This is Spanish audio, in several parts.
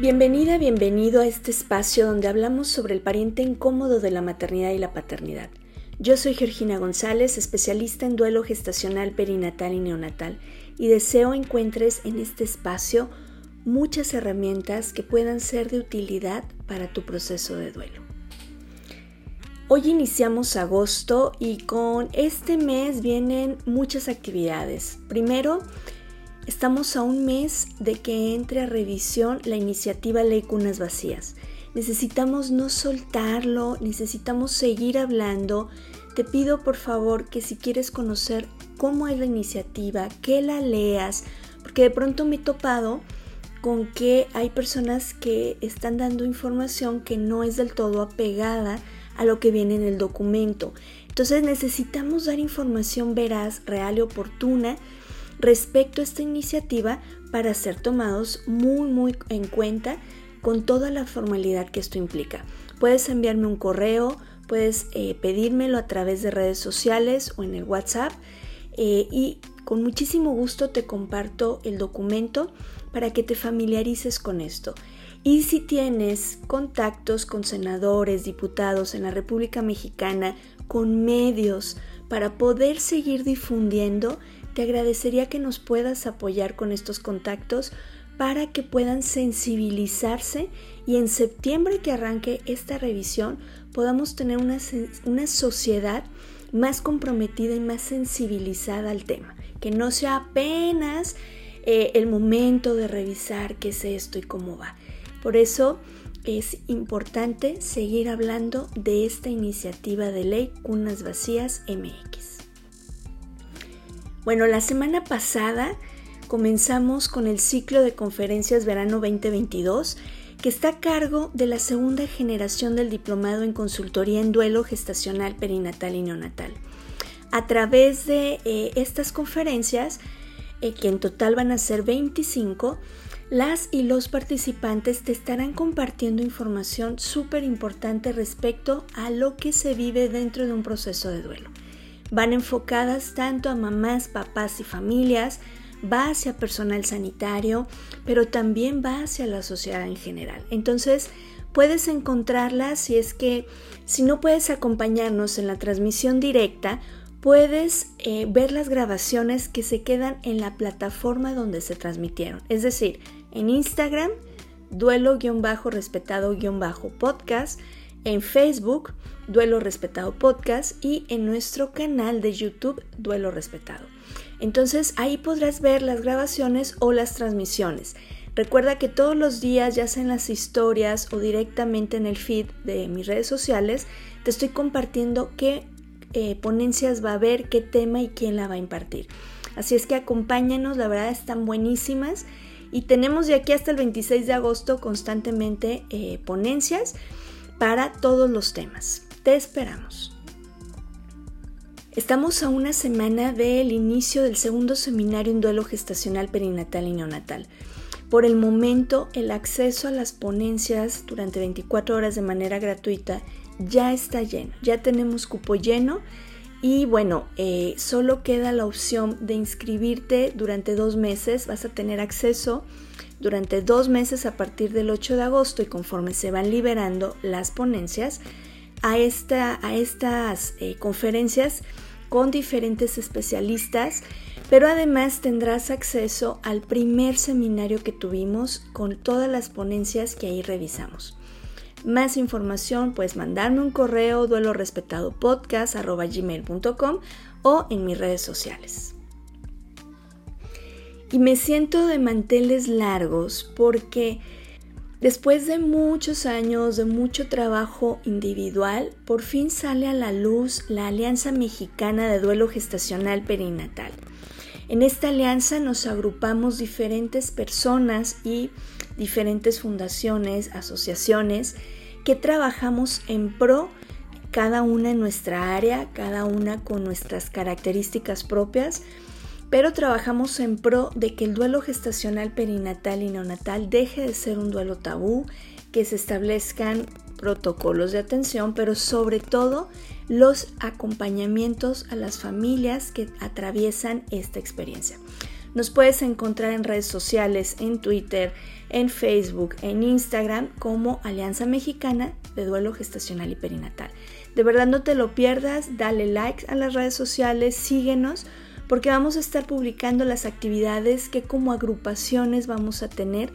Bienvenida, bienvenido a este espacio donde hablamos sobre el pariente incómodo de la maternidad y la paternidad. Yo soy Georgina González, especialista en duelo gestacional, perinatal y neonatal, y deseo encuentres en este espacio muchas herramientas que puedan ser de utilidad para tu proceso de duelo. Hoy iniciamos agosto y con este mes vienen muchas actividades. Primero, Estamos a un mes de que entre a revisión la iniciativa Ley Cunas Vacías. Necesitamos no soltarlo, necesitamos seguir hablando. Te pido por favor que si quieres conocer cómo es la iniciativa, que la leas, porque de pronto me he topado con que hay personas que están dando información que no es del todo apegada a lo que viene en el documento. Entonces necesitamos dar información veraz, real y oportuna respecto a esta iniciativa para ser tomados muy muy en cuenta con toda la formalidad que esto implica. Puedes enviarme un correo, puedes eh, pedírmelo a través de redes sociales o en el WhatsApp eh, y con muchísimo gusto te comparto el documento para que te familiarices con esto. Y si tienes contactos con senadores, diputados en la República Mexicana, con medios para poder seguir difundiendo te agradecería que nos puedas apoyar con estos contactos para que puedan sensibilizarse y en septiembre que arranque esta revisión podamos tener una, una sociedad más comprometida y más sensibilizada al tema, que no sea apenas eh, el momento de revisar qué es esto y cómo va. Por eso es importante seguir hablando de esta iniciativa de ley Cunas Vacías MX. Bueno, la semana pasada comenzamos con el ciclo de conferencias verano 2022 que está a cargo de la segunda generación del diplomado en consultoría en duelo gestacional, perinatal y neonatal. A través de eh, estas conferencias, eh, que en total van a ser 25, las y los participantes te estarán compartiendo información súper importante respecto a lo que se vive dentro de un proceso de duelo van enfocadas tanto a mamás, papás y familias, va hacia personal sanitario, pero también va hacia la sociedad en general. Entonces, puedes encontrarlas si es que, si no puedes acompañarnos en la transmisión directa, puedes eh, ver las grabaciones que se quedan en la plataforma donde se transmitieron. Es decir, en Instagram, duelo-respetado-podcast, en Facebook, Duelo Respetado Podcast y en nuestro canal de YouTube, Duelo Respetado. Entonces ahí podrás ver las grabaciones o las transmisiones. Recuerda que todos los días, ya sea en las historias o directamente en el feed de mis redes sociales, te estoy compartiendo qué eh, ponencias va a haber, qué tema y quién la va a impartir. Así es que acompáñanos, la verdad están buenísimas y tenemos de aquí hasta el 26 de agosto constantemente eh, ponencias para todos los temas. Te esperamos. Estamos a una semana del inicio del segundo seminario en duelo gestacional perinatal y neonatal. Por el momento, el acceso a las ponencias durante 24 horas de manera gratuita ya está lleno, ya tenemos cupo lleno y bueno, eh, solo queda la opción de inscribirte durante dos meses, vas a tener acceso durante dos meses a partir del 8 de agosto y conforme se van liberando las ponencias a, esta, a estas eh, conferencias con diferentes especialistas, pero además tendrás acceso al primer seminario que tuvimos con todas las ponencias que ahí revisamos. Más información, puedes mandarme un correo duelo respetado podcast o en mis redes sociales. Y me siento de manteles largos porque después de muchos años de mucho trabajo individual, por fin sale a la luz la Alianza Mexicana de Duelo Gestacional Perinatal. En esta alianza nos agrupamos diferentes personas y diferentes fundaciones, asociaciones que trabajamos en pro cada una en nuestra área, cada una con nuestras características propias pero trabajamos en pro de que el duelo gestacional perinatal y neonatal deje de ser un duelo tabú, que se establezcan protocolos de atención, pero sobre todo los acompañamientos a las familias que atraviesan esta experiencia. Nos puedes encontrar en redes sociales, en Twitter, en Facebook, en Instagram como Alianza Mexicana de Duelo Gestacional y Perinatal. De verdad no te lo pierdas, dale like a las redes sociales, síguenos porque vamos a estar publicando las actividades que como agrupaciones vamos a tener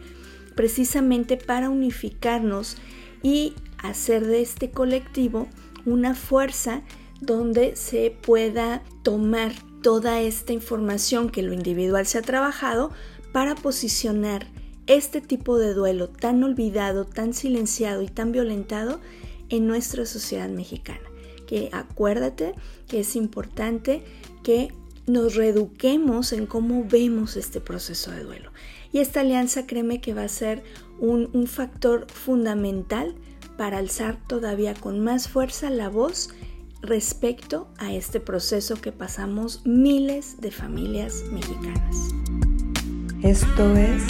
precisamente para unificarnos y hacer de este colectivo una fuerza donde se pueda tomar toda esta información que lo individual se ha trabajado para posicionar este tipo de duelo tan olvidado, tan silenciado y tan violentado en nuestra sociedad mexicana. Que acuérdate que es importante que nos reeduquemos en cómo vemos este proceso de duelo. Y esta alianza, créeme que va a ser un, un factor fundamental para alzar todavía con más fuerza la voz respecto a este proceso que pasamos miles de familias mexicanas. Esto es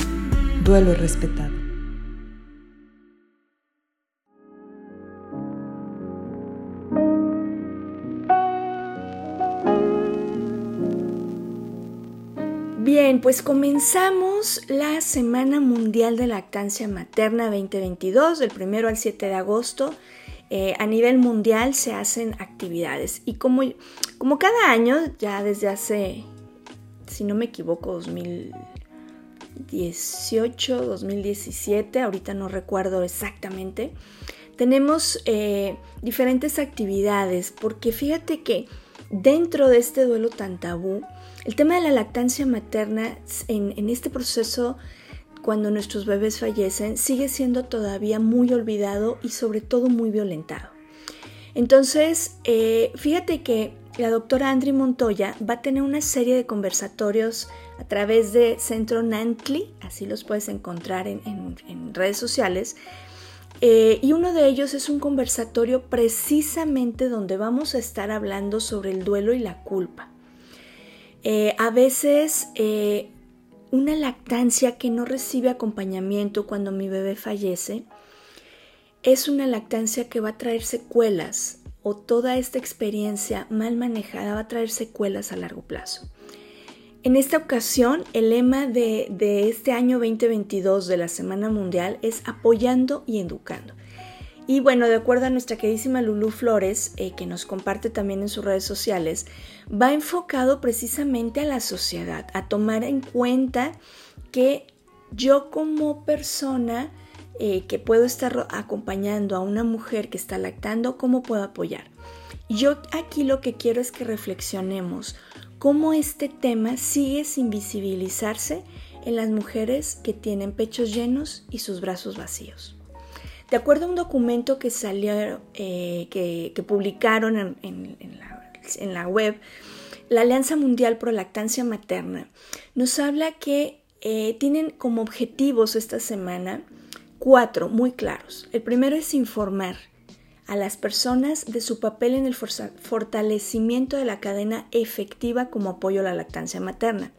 duelo respetado. Bien, pues comenzamos la Semana Mundial de Lactancia Materna 2022, del 1 al 7 de agosto. Eh, a nivel mundial se hacen actividades. Y como, como cada año, ya desde hace, si no me equivoco, 2018, 2017, ahorita no recuerdo exactamente, tenemos eh, diferentes actividades. Porque fíjate que dentro de este duelo tan tabú, el tema de la lactancia materna en, este proceso, cuando nuestros bebés fallecen, sigue siendo todavía muy olvidado y sobre todo muy violentado. Entonces, eh, fíjate que la doctora Andri Montoya va a tener una serie de conversatorios a través de Centro Nantli, así los puedes encontrar en, redes sociales, eh, y uno de ellos es un conversatorio precisamente donde vamos a estar hablando sobre el duelo y la culpa. Eh, a veces una lactancia que no recibe acompañamiento cuando mi bebé fallece es una lactancia que va a traer secuelas o toda esta experiencia mal manejada va a traer secuelas a largo plazo. En esta ocasión, el lema de, de este año 2022 de la Semana Mundial es apoyando y educando. Y bueno, de acuerdo a nuestra queridísima Lulu Flores, eh, que nos comparte también en sus redes sociales, va enfocado precisamente a la sociedad, a tomar en cuenta que yo como persona eh, que puedo estar acompañando a una mujer que está lactando, ¿cómo puedo apoyar? Yo aquí lo que quiero es que reflexionemos cómo este tema sigue sin visibilizarse en las mujeres que tienen pechos llenos y sus brazos vacíos. De acuerdo a un documento que salió, eh, que, publicaron en, la, web, la Alianza Mundial Pro Lactancia Materna nos habla que eh, tienen como objetivos esta semana cuatro muy claros. El primero es informar a las personas de su papel en el fortalecimiento de la cadena efectiva como apoyo a la lactancia materna.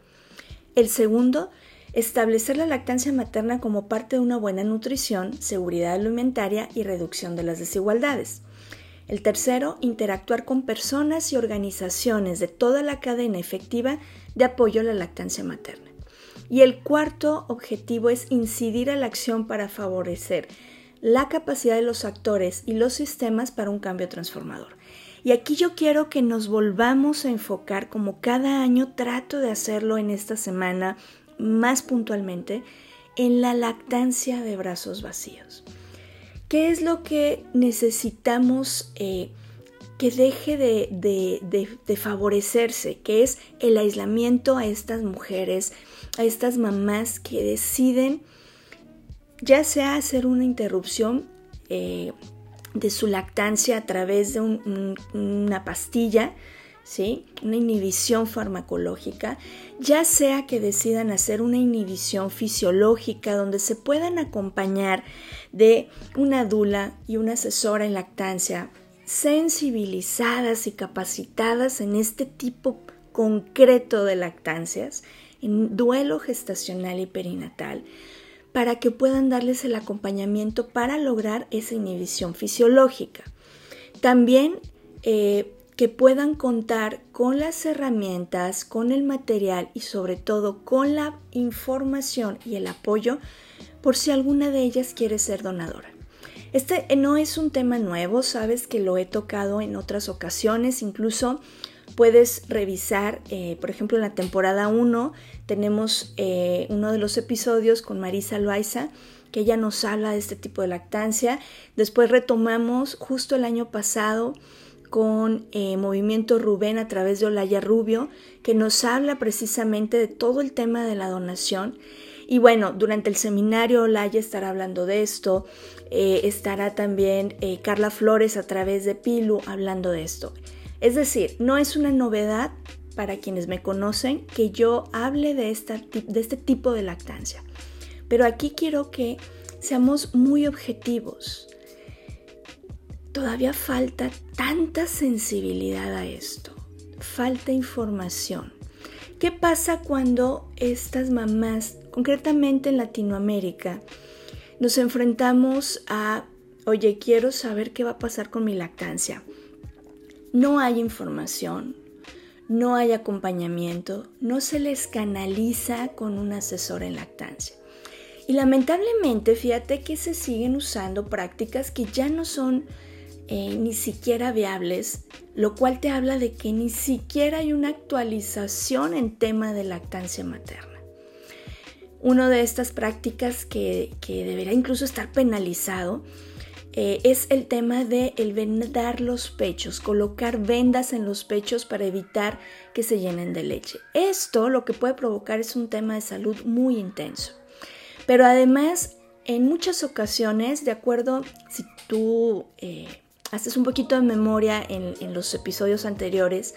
El segundo Establecer la lactancia materna como parte de una buena nutrición, seguridad alimentaria y reducción de las desigualdades. El tercero, interactuar con personas y organizaciones de toda la cadena efectiva de apoyo a la lactancia materna. Y el cuarto objetivo es incidir a la acción para favorecer la capacidad de los actores y los sistemas para un cambio transformador. Y aquí yo quiero que nos volvamos a enfocar como cada año trato de hacerlo en esta semana más puntualmente en la lactancia de brazos vacíos. ¿Qué es lo que necesitamos eh, que deje de, favorecerse? Que es el aislamiento a estas mujeres, a estas mamás que deciden ya sea hacer una interrupción eh, de su lactancia a través de una pastilla, una inhibición farmacológica, ya sea que decidan hacer una inhibición fisiológica donde se puedan acompañar de una dula y una asesora en lactancia sensibilizadas y capacitadas en este tipo concreto de lactancias, en duelo gestacional y perinatal, para que puedan darles el acompañamiento para lograr esa inhibición fisiológica. También eh, que puedan contar con las herramientas, con el material y sobre todo con la información y el apoyo por si alguna de ellas quiere ser donadora. Este no es un tema nuevo, sabes que lo he tocado en otras ocasiones, incluso puedes revisar, eh, por ejemplo, en la temporada 1 tenemos eh, uno de los episodios con Marisa Loaiza, que ella nos habla de este tipo de lactancia. Después retomamos justo el año pasado con eh, Movimiento Rubén a través de Olaya Rubio, que nos habla precisamente de todo el tema de la donación. Y bueno, durante el seminario Olaya estará hablando de esto, eh, estará también eh, Carla Flores a través de Pilu hablando de esto. Es decir, no es una novedad para quienes me conocen que yo hable de, este tipo de lactancia. Pero aquí quiero que seamos muy objetivos todavía falta tanta sensibilidad a esto, falta información. ¿Qué pasa cuando estas mamás, concretamente en Latinoamérica, nos enfrentamos a, oye, quiero saber qué va a pasar con mi lactancia? No hay información, no hay acompañamiento, no se les canaliza con un asesor en lactancia. Y lamentablemente, fíjate que se siguen usando prácticas que ya no son eh, ni siquiera viables, lo cual te habla de que ni siquiera hay una actualización en tema de lactancia materna. Una de estas prácticas que, debería incluso estar penalizado eh, es el tema de el vendar los pechos, colocar vendas en los pechos para evitar que se llenen de leche. Esto lo que puede provocar es un tema de salud muy intenso. Pero además, en muchas ocasiones, de acuerdo, si tú eh, haces un poquito de memoria en, los episodios anteriores,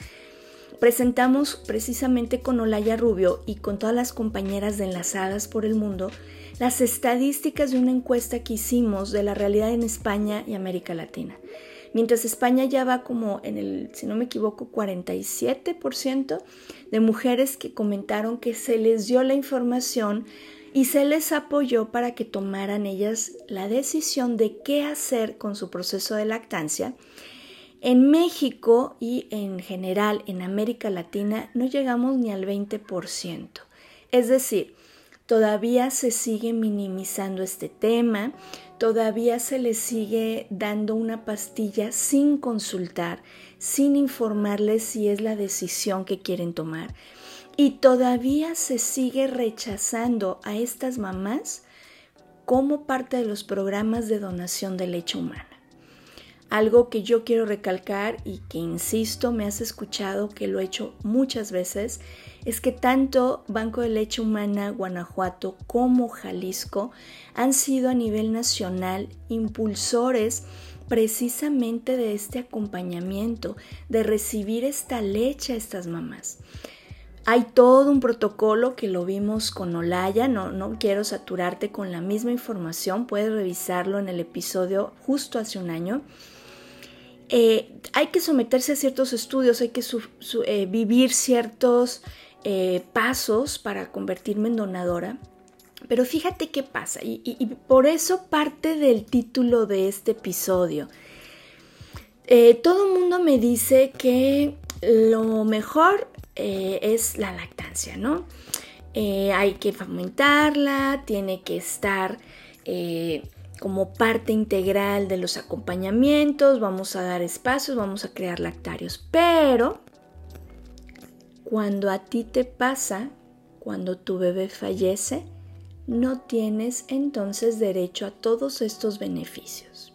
presentamos precisamente con Olaya Rubio y con todas las compañeras de Enlazadas por el Mundo las estadísticas de una encuesta que hicimos de la realidad en España y América Latina. Mientras España ya va como en el, si no me equivoco, 47% de mujeres que comentaron que se les dio la información y se les apoyó para que tomaran ellas la decisión de qué hacer con su proceso de lactancia. En México y en general en América Latina no llegamos ni al 20%. Es decir, todavía se sigue minimizando este tema, todavía se les sigue dando una pastilla sin consultar, sin informarles si es la decisión que quieren tomar y todavía se sigue rechazando a estas mamás como parte de los programas de donación de leche humana. Algo que yo quiero recalcar y que insisto, me has escuchado que lo he hecho muchas veces, es que tanto Banco de Leche Humana Guanajuato como Jalisco han sido a nivel nacional impulsores precisamente de este acompañamiento, de recibir esta leche a estas mamás. Hay todo un protocolo que lo vimos con Olaya, no, no quiero saturarte con la misma información, puedes revisarlo en el episodio justo hace un año. Eh, hay que someterse a ciertos estudios, hay que eh, vivir ciertos eh, pasos para convertirme en donadora. Pero fíjate qué pasa, y, por eso parte del título de este episodio. todo el mundo me dice que lo mejor eh, es la lactancia, ¿no? Eh, hay que fomentarla, tiene que estar eh, como parte integral de los acompañamientos, vamos a dar espacios, vamos a crear lactarios, pero cuando a ti te pasa, cuando tu bebé fallece, no tienes entonces derecho a todos estos beneficios.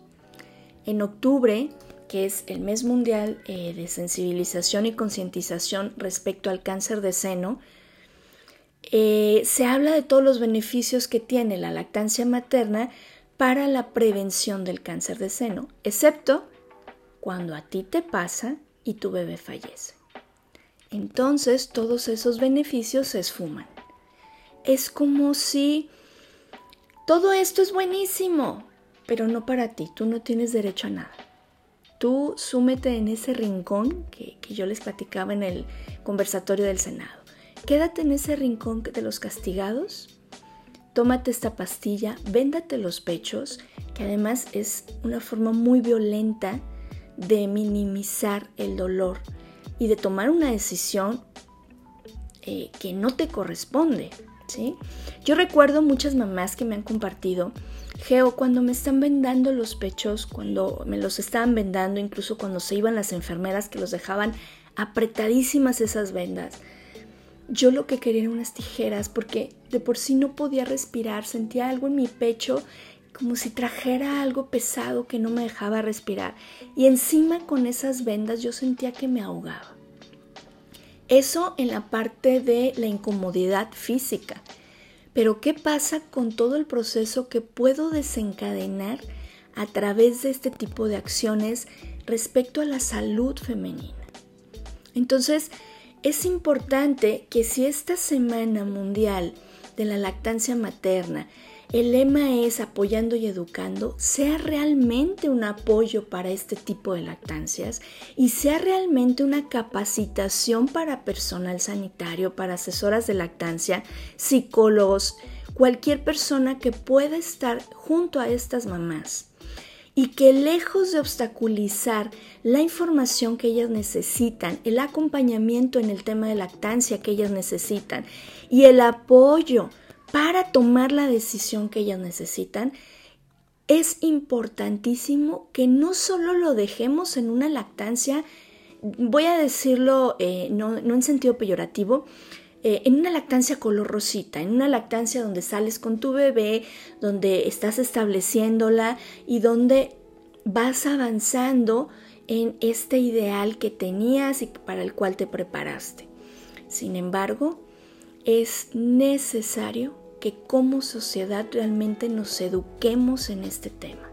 En octubre que es el mes mundial eh, de sensibilización y concientización respecto al cáncer de seno, eh, se habla de todos los beneficios que tiene la lactancia materna para la prevención del cáncer de seno, excepto cuando a ti te pasa y tu bebé fallece. Entonces todos esos beneficios se esfuman. Es como si todo esto es buenísimo, pero no para ti, tú no tienes derecho a nada. Tú súmete en ese rincón que, yo les platicaba en el conversatorio del Senado. Quédate en ese rincón de los castigados. Tómate esta pastilla, véndate los pechos, que además es una forma muy violenta de minimizar el dolor y de tomar una decisión eh, que no te corresponde. ¿sí? Yo recuerdo muchas mamás que me han compartido, Geo, cuando me están vendando los pechos, cuando me los estaban vendando, incluso cuando se iban las enfermeras que los dejaban apretadísimas esas vendas, yo lo que quería eran unas tijeras porque de por sí no podía respirar, sentía algo en mi pecho como si trajera algo pesado que no me dejaba respirar y encima con esas vendas yo sentía que me ahogaba. Eso en la parte de la incomodidad física. Pero ¿qué pasa con todo el proceso que puedo desencadenar a través de este tipo de acciones respecto a la salud femenina? Entonces, es importante que si esta Semana Mundial de la Lactancia Materna el lema es apoyando y educando, sea realmente un apoyo para este tipo de lactancias y sea realmente una capacitación para personal sanitario, para asesoras de lactancia, psicólogos, cualquier persona que pueda estar junto a estas mamás. Y que lejos de obstaculizar la información que ellas necesitan, el acompañamiento en el tema de lactancia que ellas necesitan y el apoyo para tomar la decisión que ellas necesitan, es importantísimo que no solo lo dejemos en una lactancia, voy a decirlo eh, no, en sentido peyorativo, eh, en una lactancia color rosita, en una lactancia donde sales con tu bebé, donde estás estableciéndola y donde vas avanzando en este ideal que tenías y para el cual te preparaste. Sin embargo, es necesario que como sociedad realmente nos eduquemos en este tema.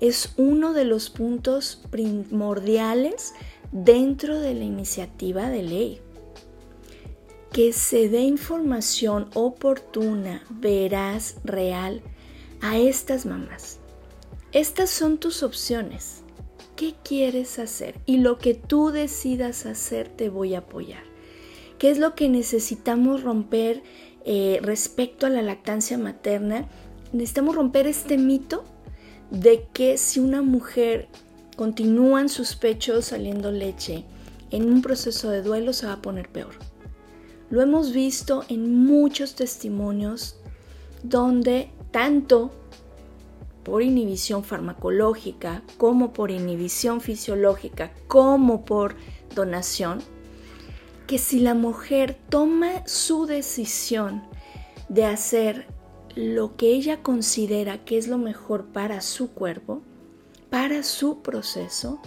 Es uno de los puntos primordiales dentro de la iniciativa de ley. Que se dé información oportuna, veraz, real a estas mamás. Estas son tus opciones. ¿Qué quieres hacer? Y lo que tú decidas hacer te voy a apoyar. ¿Qué es lo que necesitamos romper eh, respecto a la lactancia materna? Necesitamos romper este mito de que si una mujer continúa en sus pechos saliendo leche en un proceso de duelo se va a poner peor. Lo hemos visto en muchos testimonios donde tanto por inhibición farmacológica como por inhibición fisiológica como por donación, que si la mujer toma su decisión de hacer lo que ella considera que es lo mejor para su cuerpo, para su proceso,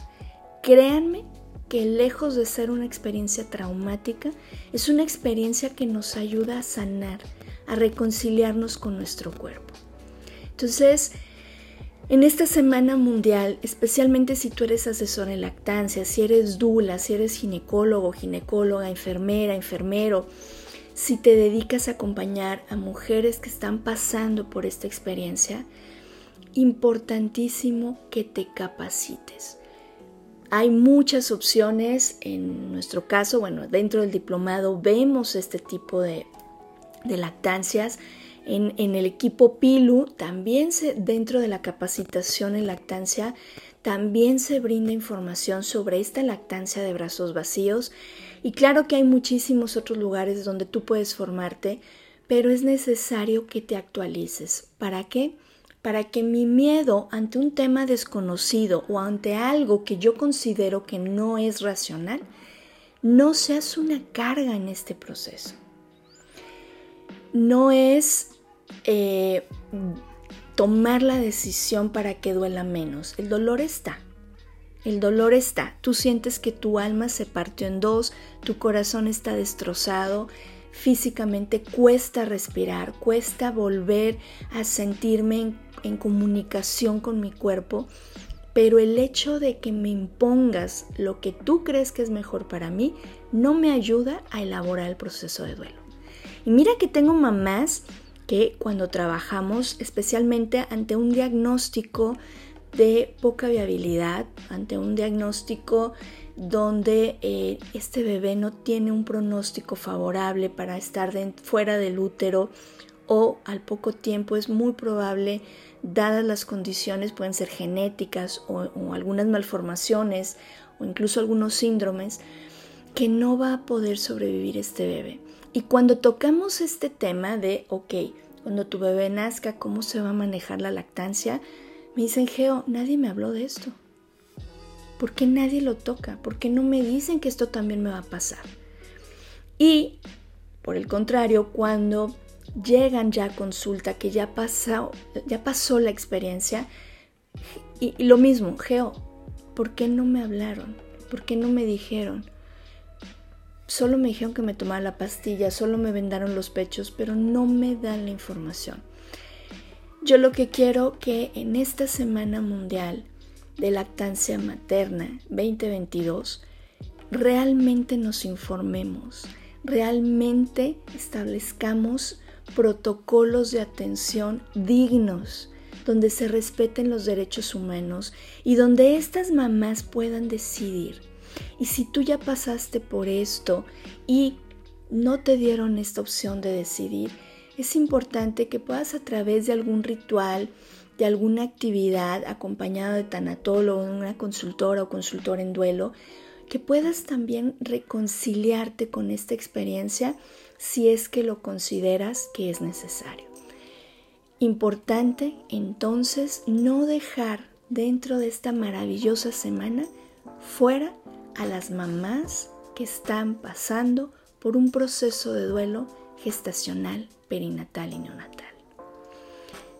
créanme que lejos de ser una experiencia traumática, es una experiencia que nos ayuda a sanar, a reconciliarnos con nuestro cuerpo. Entonces, en esta semana mundial, especialmente si tú eres asesor en lactancia, si eres dula, si eres ginecólogo, ginecóloga, enfermera, enfermero, si te dedicas a acompañar a mujeres que están pasando por esta experiencia, importantísimo que te capacites. Hay muchas opciones, en nuestro caso, bueno, dentro del diplomado vemos este tipo de, de lactancias en, el equipo PILU, también se, dentro de la capacitación en lactancia, también se brinda información sobre esta lactancia de brazos vacíos. Y claro que hay muchísimos otros lugares donde tú puedes formarte, pero es necesario que te actualices. ¿Para qué? Para que mi miedo ante un tema desconocido o ante algo que yo considero que no es racional, no seas una carga en este proceso. No es eh, tomar la decisión para que duela menos. El dolor está. El dolor está. Tú sientes que tu alma se partió en dos, tu corazón está destrozado, físicamente cuesta respirar, cuesta volver a sentirme en, comunicación con mi cuerpo, pero el hecho de que me impongas lo que tú crees que es mejor para mí no me ayuda a elaborar el proceso de duelo. Y mira que tengo mamás que cuando trabajamos especialmente ante un diagnóstico de poca viabilidad, ante un diagnóstico donde eh, este bebé no tiene un pronóstico favorable para estar fuera del útero o al poco tiempo es muy probable, dadas las condiciones, pueden ser genéticas o, algunas malformaciones o incluso algunos síndromes, que no va a poder sobrevivir este bebé. Y cuando tocamos este tema de, ok, cuando tu bebé nazca, ¿cómo se va a manejar la lactancia? Me dicen, Geo, nadie me habló de esto. ¿Por qué nadie lo toca? ¿Por qué no me dicen que esto también me va a pasar? Y, por el contrario, cuando llegan ya a consulta, que ya pasó, ya pasó la experiencia, y, y lo mismo, Geo, ¿por qué no me hablaron? ¿Por qué no me dijeron? Solo me dijeron que me tomara la pastilla, solo me vendaron los pechos, pero no me dan la información. Yo lo que quiero que en esta Semana Mundial de Lactancia Materna 2022 realmente nos informemos, realmente establezcamos protocolos de atención dignos, donde se respeten los derechos humanos y donde estas mamás puedan decidir. Y si tú ya pasaste por esto y no te dieron esta opción de decidir, es importante que puedas a través de algún ritual, de alguna actividad acompañado de tanatólogo, una consultora o consultor en duelo, que puedas también reconciliarte con esta experiencia si es que lo consideras que es necesario. Importante entonces no dejar dentro de esta maravillosa semana fuera a las mamás que están pasando por un proceso de duelo gestacional, perinatal y neonatal.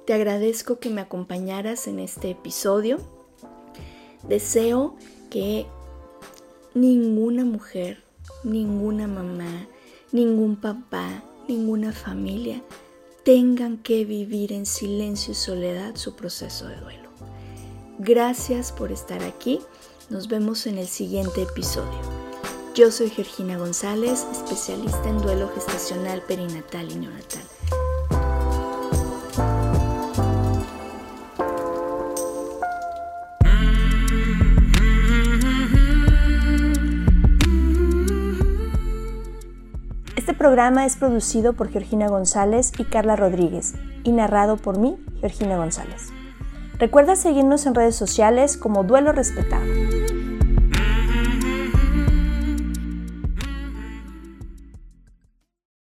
Te agradezco que me acompañaras en este episodio. Deseo que ninguna mujer, ninguna mamá, ningún papá, ninguna familia tengan que vivir en silencio y soledad su proceso de duelo. Gracias por estar aquí. Nos vemos en el siguiente episodio. Yo soy Georgina González, especialista en duelo gestacional, perinatal y neonatal. programa es producido por Georgina González y Carla Rodríguez y narrado por mí, Georgina González. Recuerda seguirnos en redes sociales como Duelo Respetado.